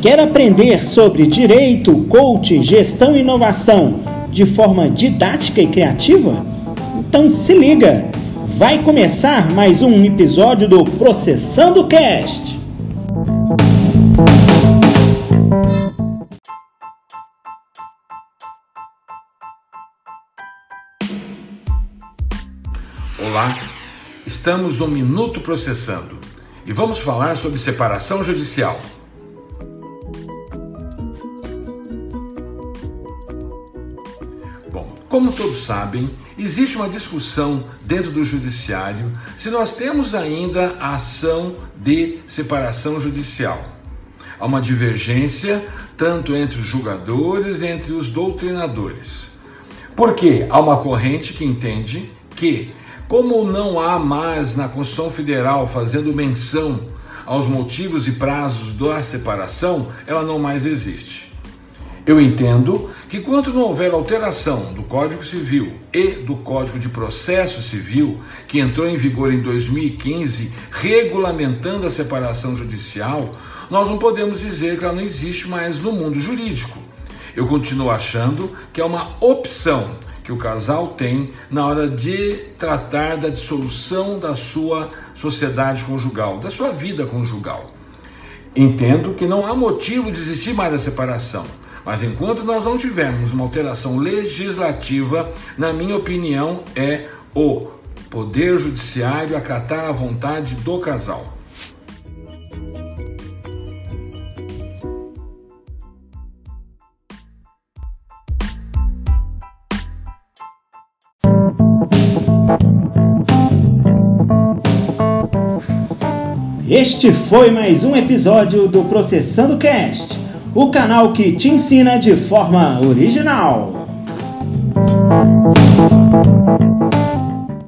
Quer aprender sobre direito, coaching, gestão e inovação de forma didática e criativa? Então se liga! Vai começar mais um episódio do Processando Cast. Olá, estamos no Minuto Processando e vamos falar sobre separação judicial. Como todos sabem, existe uma discussão dentro do judiciário se nós temos ainda a ação de separação judicial. Há uma divergência tanto entre os julgadores entre os doutrinadores. Porque há uma corrente que entende que, como não há mais na Constituição Federal fazendo menção aos motivos e prazos da separação, ela não mais existe. Eu entendo que, quando não houver alteração do Código Civil e do Código de Processo Civil, que entrou em vigor em 2015, regulamentando a separação judicial, nós não podemos dizer que ela não existe mais no mundo jurídico. Eu continuo achando que é uma opção que o casal tem na hora de tratar da dissolução da sua sociedade conjugal, da sua vida conjugal. Entendo que não há motivo de existir mais a separação. Mas enquanto nós não tivermos uma alteração legislativa, na minha opinião, é o Poder Judiciário acatar a vontade do casal. Este foi mais um episódio do Processando Cast o canal que te ensina de forma original.